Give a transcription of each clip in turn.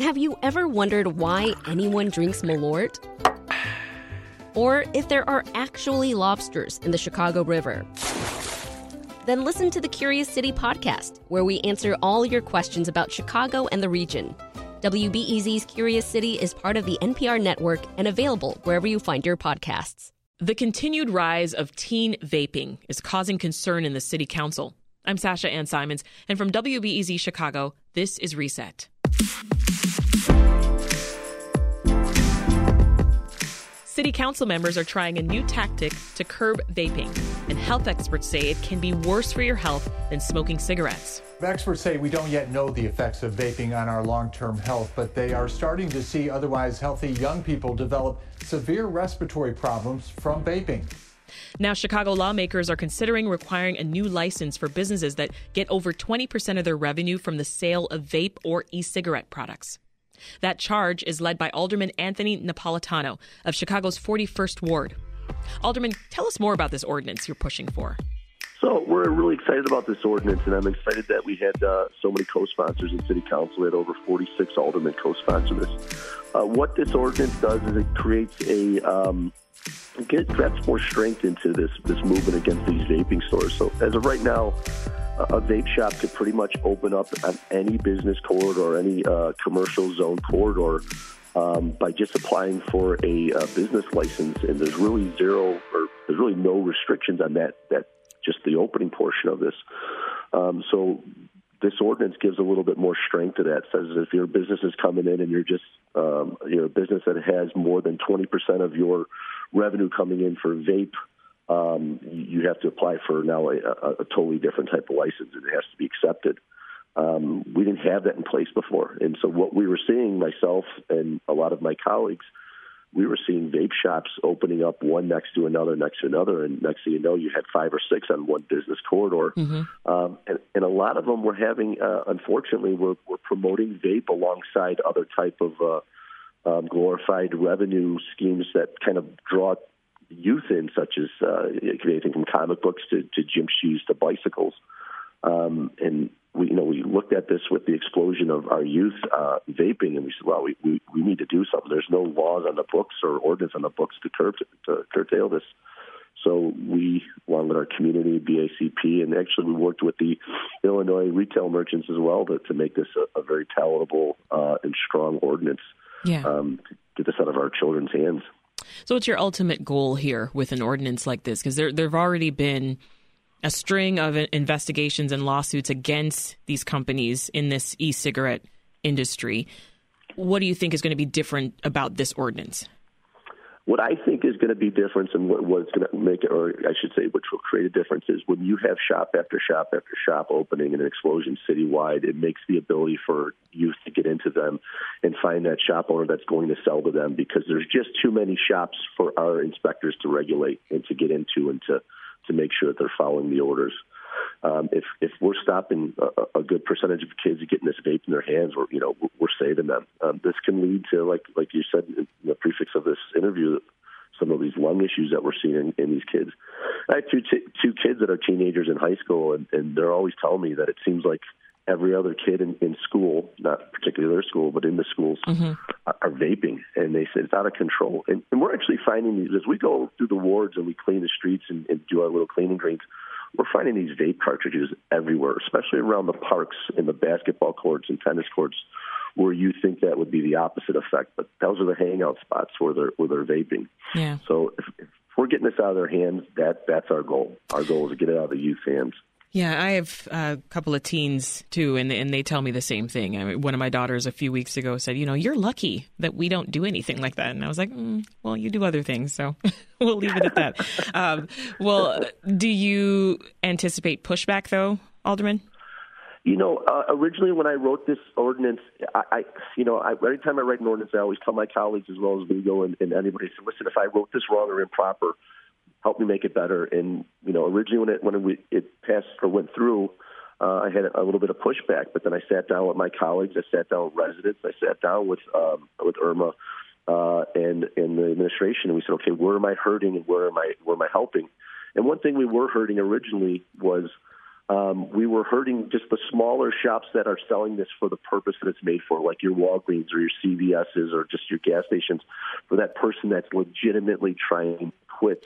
Have you ever wondered why anyone drinks Malort? Or if there are actually lobsters in the Chicago River? Then listen to the Curious City podcast, where we answer all your questions about Chicago and the region. WBEZ's Curious City is part of the NPR network and available wherever you find your podcasts. The continued rise of teen vaping is causing concern in the city council. I'm Sasha Ann Simons, and from WBEZ Chicago, this is Reset. City council members are trying a new tactic to curb vaping, and health experts say it can be worse for your health than smoking cigarettes. Experts say we don't yet know the effects of vaping on our long term health, but they are starting to see otherwise healthy young people develop severe respiratory problems from vaping. Now, Chicago lawmakers are considering requiring a new license for businesses that get over 20% of their revenue from the sale of vape or e cigarette products. That charge is led by Alderman Anthony Napolitano of Chicago's 41st Ward. Alderman, tell us more about this ordinance you're pushing for. So we're really excited about this ordinance, and I'm excited that we had uh, so many co-sponsors in City Council. We had over 46 aldermen co-sponsor this. Uh, what this ordinance does is it creates a um, get gets more strength into this this movement against these vaping stores. So as of right now, a vape shop could pretty much open up on any business corridor or any uh, commercial zone corridor um, by just applying for a uh, business license, and there's really zero or there's really no restrictions on that. That just the opening portion of this. Um, so this ordinance gives a little bit more strength to that. Says if your business is coming in and you're just um, you're a business that has more than 20% of your revenue coming in for vape um, you have to apply for now a, a, a, totally different type of license, and it has to be accepted. Um, we didn't have that in place before, and so what we were seeing, myself and a lot of my colleagues, we were seeing vape shops opening up one next to another, next to another, and next thing you know, you had five or six on one business corridor, mm-hmm. um, and, and a lot of them were having, uh, unfortunately, were, were promoting vape alongside other type of uh, um, glorified revenue schemes that kind of draw youth in, such as uh, it could be anything from comic books to, to gym shoes to bicycles. Um, and we, you know, we looked at this with the explosion of our youth uh, vaping, and we said, well, we, we, we need to do something. There's no laws on the books or ordinance on the books to, curb, to curtail this. So we, along with our community, BACP, and actually we worked with the Illinois retail merchants as well to, to make this a, a very palatable uh, and strong ordinance. Yeah. Um, to get this out of our children's hands. So, what's your ultimate goal here with an ordinance like this? Because there there've already been a string of investigations and lawsuits against these companies in this e-cigarette industry. What do you think is going to be different about this ordinance? What I think is going to be different and what, what's going to make it, or I should say, which will create a difference, is when you have shop after shop after shop opening and an explosion citywide, it makes the ability for youth to get into them and find that shop owner that's going to sell to them because there's just too many shops for our inspectors to regulate and to get into and to, to make sure that they're following the orders. Um, if if we're stopping a, a good percentage of kids getting this vape in their hands, we're you know we're saving them. Um, this can lead to like like you said in the prefix of this interview, some of these lung issues that we're seeing in, in these kids. I have two t- two kids that are teenagers in high school, and, and they're always telling me that it seems like every other kid in, in school, not particularly their school, but in the schools, mm-hmm. are, are vaping, and they say it's out of control. And, and we're actually finding these as we go through the wards and we clean the streets and, and do our little cleaning greens we're finding these vape cartridges everywhere, especially around the parks and the basketball courts and tennis courts, where you think that would be the opposite effect. But those are the hangout spots where they're where they're vaping. Yeah. So if, if we're getting this out of their hands, that that's our goal. Our goal is to get it out of the youth hands. Yeah, I have a couple of teens too, and and they tell me the same thing. I mean, one of my daughters a few weeks ago said, "You know, you're lucky that we don't do anything like that." And I was like, mm, "Well, you do other things, so we'll leave it at that." um, well, do you anticipate pushback though, Alderman? You know, uh, originally when I wrote this ordinance, I, I you know, I, every time I write an ordinance, I always tell my colleagues as well as legal and, and anybody say, "Listen, if I wrote this wrong or improper." Help me make it better. And you know, originally when it when it, it passed or went through, uh, I had a little bit of pushback. But then I sat down with my colleagues, I sat down with residents, I sat down with um, with IRMA uh, and and the administration, and we said, okay, where am I hurting and where am I where am I helping? And one thing we were hurting originally was um, we were hurting just the smaller shops that are selling this for the purpose that it's made for, like your Walgreens or your CVS's or just your gas stations, for that person that's legitimately trying to quit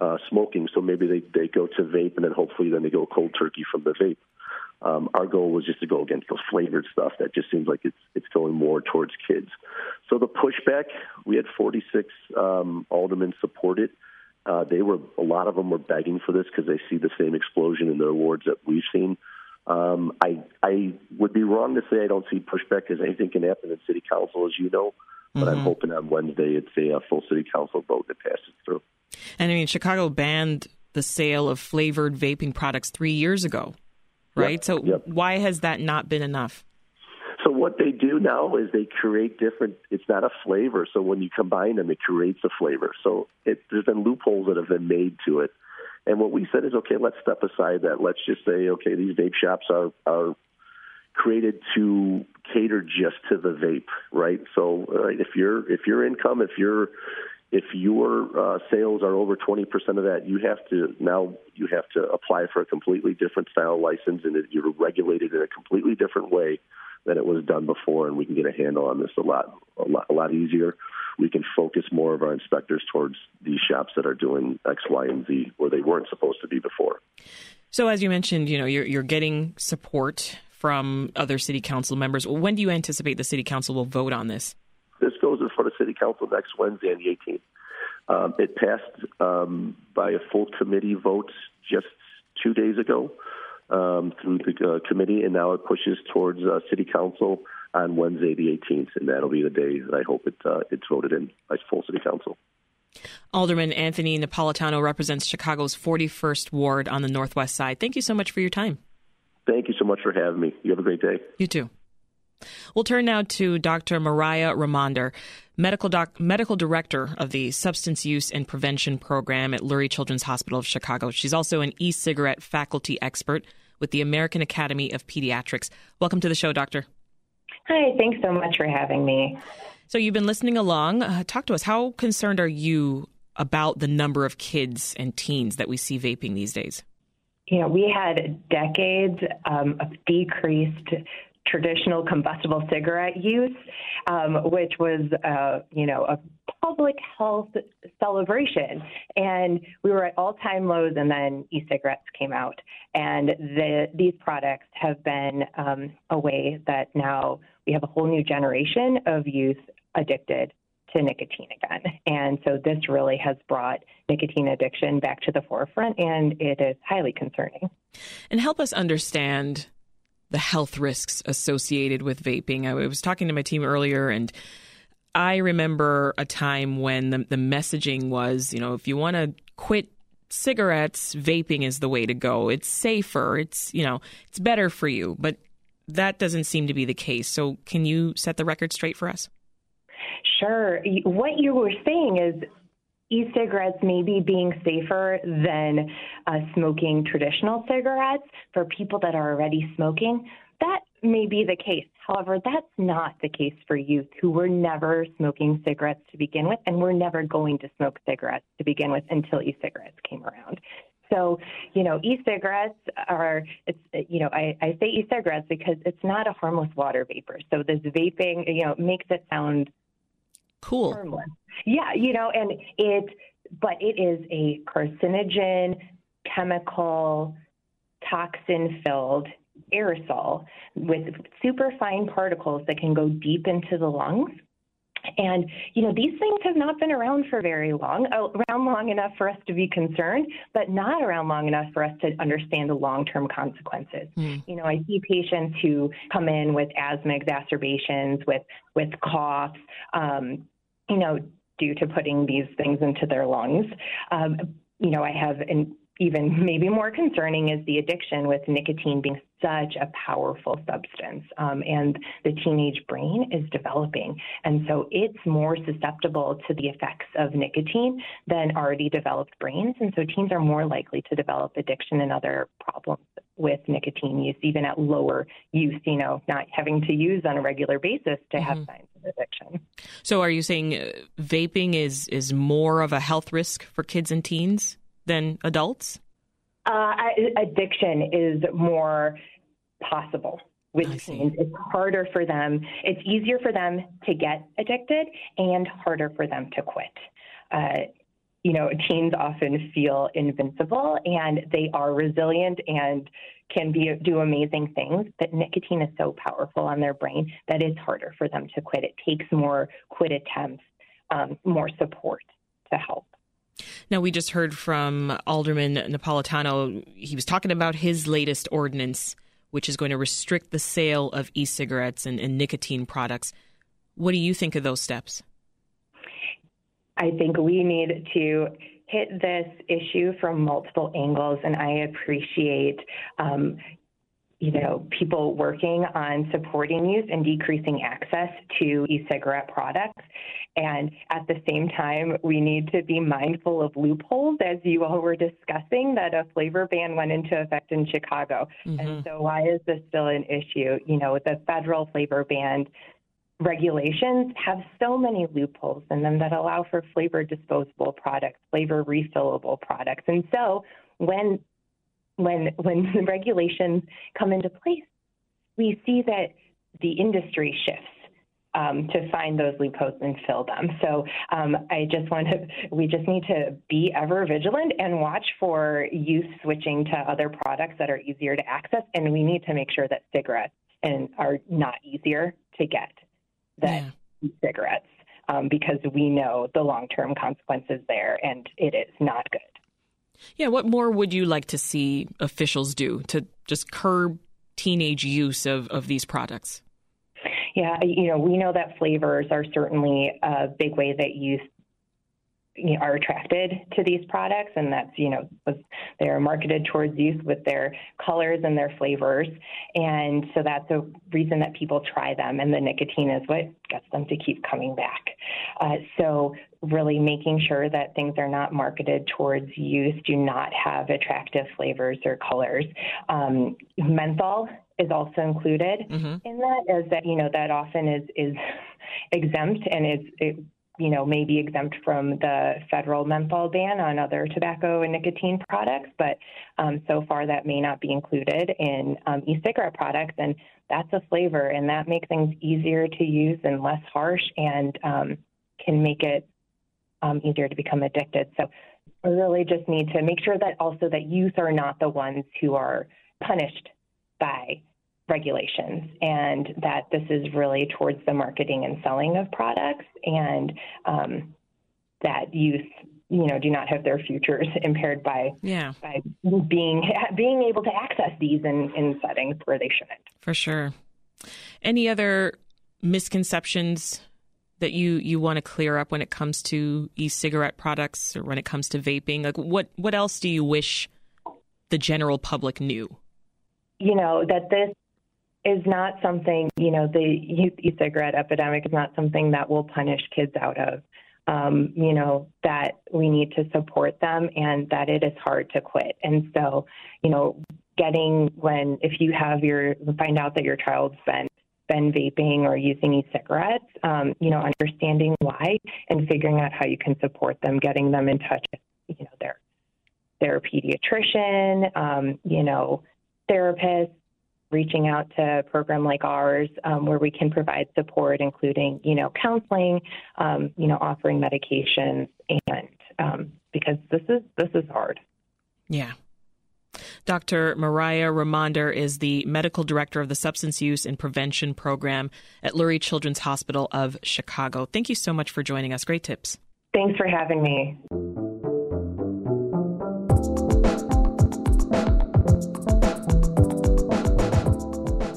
uh, smoking. So maybe they, they go to vape and then hopefully then they go cold turkey from the vape. Um, our goal was just to go against the flavored stuff that just seems like it's it's going more towards kids. So the pushback, we had 46 um, aldermen support it. Uh, they were a lot of them were begging for this because they see the same explosion in the awards that we've seen. Um, I I would be wrong to say I don't see pushback because anything can happen in city council, as you know. But mm-hmm. I'm hoping on Wednesday it's a, a full city council vote that passes through. And I mean, Chicago banned the sale of flavored vaping products three years ago, right? Yep, so yep. why has that not been enough? So what they do now is they create different. It's not a flavor. So when you combine them, it creates a flavor. So it, there's been loopholes that have been made to it. And what we said is, okay, let's step aside that. Let's just say, okay, these vape shops are are created to cater just to the vape, right? So uh, if your if your income, if your if your uh, sales are over 20% of that, you have to now you have to apply for a completely different style license, and you're regulated in a completely different way than it was done before. And we can get a handle on this a lot, a lot, a lot easier. We can focus more of our inspectors towards these shops that are doing X, Y, and Z where they weren't supposed to be before. So, as you mentioned, you know you're you're getting support from other city council members. When do you anticipate the city council will vote on this? This goes in front of city council next Wednesday on the 18th. Um, it passed um, by a full committee vote just two days ago um, through the uh, committee, and now it pushes towards uh, city council on Wednesday, the 18th, and that'll be the day that I hope it uh, it's voted in by full city council. Alderman Anthony Napolitano represents Chicago's 41st ward on the northwest side. Thank you so much for your time. Thank you so much for having me. You have a great day. You too. We'll turn now to Dr. Mariah Rahmandar, medical doc, medical director of the Substance Use and Prevention Program at Lurie Children's Hospital of Chicago. She's also an e-cigarette faculty expert with the American Academy of Pediatrics. Welcome to the show, doctor. Hi, thanks so much for having me. So you've been listening along. Uh, talk to us. How concerned are you about the number of kids and teens that we see vaping these days? You know, we had decades um, of decreased traditional combustible cigarette use, um, which was, uh, you know, a public health celebration. And we were at all-time lows, and then e-cigarettes came out, and the, these products have been um, a way that now we have a whole new generation of youth addicted to nicotine again. And so this really has brought nicotine addiction back to the forefront, and it is highly concerning. And help us understand the health risks associated with vaping. I was talking to my team earlier and I remember a time when the, the messaging was, you know, if you want to quit cigarettes, vaping is the way to go. It's safer. It's, you know, it's better for you. But that doesn't seem to be the case. So can you set the record straight for us? Sure. What you were saying is e-cigarettes maybe being safer than uh, smoking traditional cigarettes for people that are already smoking. That may be the case. However, that's not the case for youth who were never smoking cigarettes to begin with and were never going to smoke cigarettes to begin with until e-cigarettes came around. So, you know, e-cigarettes are, it's, you know, I, I say e-cigarettes because it's not a harmless water vapor. So this vaping, you know, makes it sound cool. Harmless. Yeah, you know, and it, but it is a carcinogen, chemical, toxin filled aerosol with super fine particles that can go deep into the lungs. And, you know, these things have not been around for very long, uh, around long enough for us to be concerned, but not around long enough for us to understand the long term consequences. Mm. You know, I see patients who come in with asthma exacerbations, with, with coughs, um, you know, due to putting these things into their lungs. Um, you know, I have an even maybe more concerning is the addiction with nicotine being such a powerful substance um, and the teenage brain is developing and so it's more susceptible to the effects of nicotine than already developed brains and so teens are more likely to develop addiction and other problems with nicotine use even at lower use you know not having to use on a regular basis to mm-hmm. have signs of addiction so are you saying uh, vaping is is more of a health risk for kids and teens than adults? Uh, addiction is more possible with teens. It's harder for them. It's easier for them to get addicted and harder for them to quit. Uh, you know, teens often feel invincible and they are resilient and can be do amazing things, but nicotine is so powerful on their brain that it's harder for them to quit. It takes more quit attempts, um, more support to help. Now, we just heard from Alderman Napolitano. He was talking about his latest ordinance, which is going to restrict the sale of e cigarettes and, and nicotine products. What do you think of those steps? I think we need to hit this issue from multiple angles, and I appreciate. Um, you know, people working on supporting youth and decreasing access to e-cigarette products. And at the same time, we need to be mindful of loopholes, as you all were discussing, that a flavor ban went into effect in Chicago. Mm-hmm. And so, why is this still an issue? You know, the federal flavor ban regulations have so many loopholes in them that allow for flavor disposable products, flavor refillable products. And so when when when the regulations come into place, we see that the industry shifts um, to find those loopholes and fill them. So um, I just want to, we just need to be ever vigilant and watch for youth switching to other products that are easier to access. And we need to make sure that cigarettes and are not easier to get than yeah. cigarettes um, because we know the long term consequences there, and it is not good. Yeah, what more would you like to see officials do to just curb teenage use of, of these products? Yeah, you know, we know that flavors are certainly a big way that youth are attracted to these products, and that's you know they're marketed towards youth with their colors and their flavors, and so that's a reason that people try them, and the nicotine is what gets them to keep coming back. Uh, so really making sure that things are not marketed towards youth, do not have attractive flavors or colors. Um, menthol is also included mm-hmm. in that, as that you know that often is is exempt and is it you know, may be exempt from the federal menthol ban on other tobacco and nicotine products, but um, so far that may not be included in um, e-cigarette products, and that's a flavor, and that makes things easier to use and less harsh, and um, can make it um, easier to become addicted. So we really just need to make sure that also that youth are not the ones who are punished by regulations and that this is really towards the marketing and selling of products and um, that youth you know do not have their futures impaired by yeah. by being being able to access these in, in settings where they shouldn't for sure any other misconceptions that you you want to clear up when it comes to e-cigarette products or when it comes to vaping like what what else do you wish the general public knew you know that this is not something, you know, the youth e-cigarette epidemic is not something that will punish kids out of. Um, you know, that we need to support them and that it is hard to quit. And so, you know, getting when, if you have your, find out that your child's been, been vaping or using e-cigarettes, um, you know, understanding why and figuring out how you can support them, getting them in touch with, you know, their, their pediatrician, um, you know, therapists, reaching out to a program like ours um, where we can provide support, including, you know, counseling, um, you know, offering medications, and um, because this is this is hard. Yeah. Dr. Mariah Rahmandar is the medical director of the Substance Use and Prevention Program at Lurie Children's Hospital of Chicago. Thank you so much for joining us. Great tips. Thanks for having me.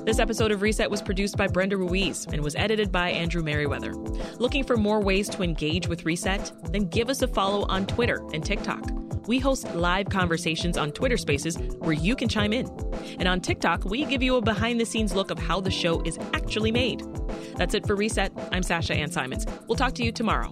This episode of Reset was produced by Brenda Ruiz and was edited by Andrew Merriweather. Looking for more ways to engage with Reset? Then give us a follow on Twitter and TikTok. We host live conversations on Twitter Spaces where you can chime in. And on TikTok, we give you a behind the scenes look of how the show is actually made. That's it for Reset. I'm Sasha Ann Simons. We'll talk to you tomorrow.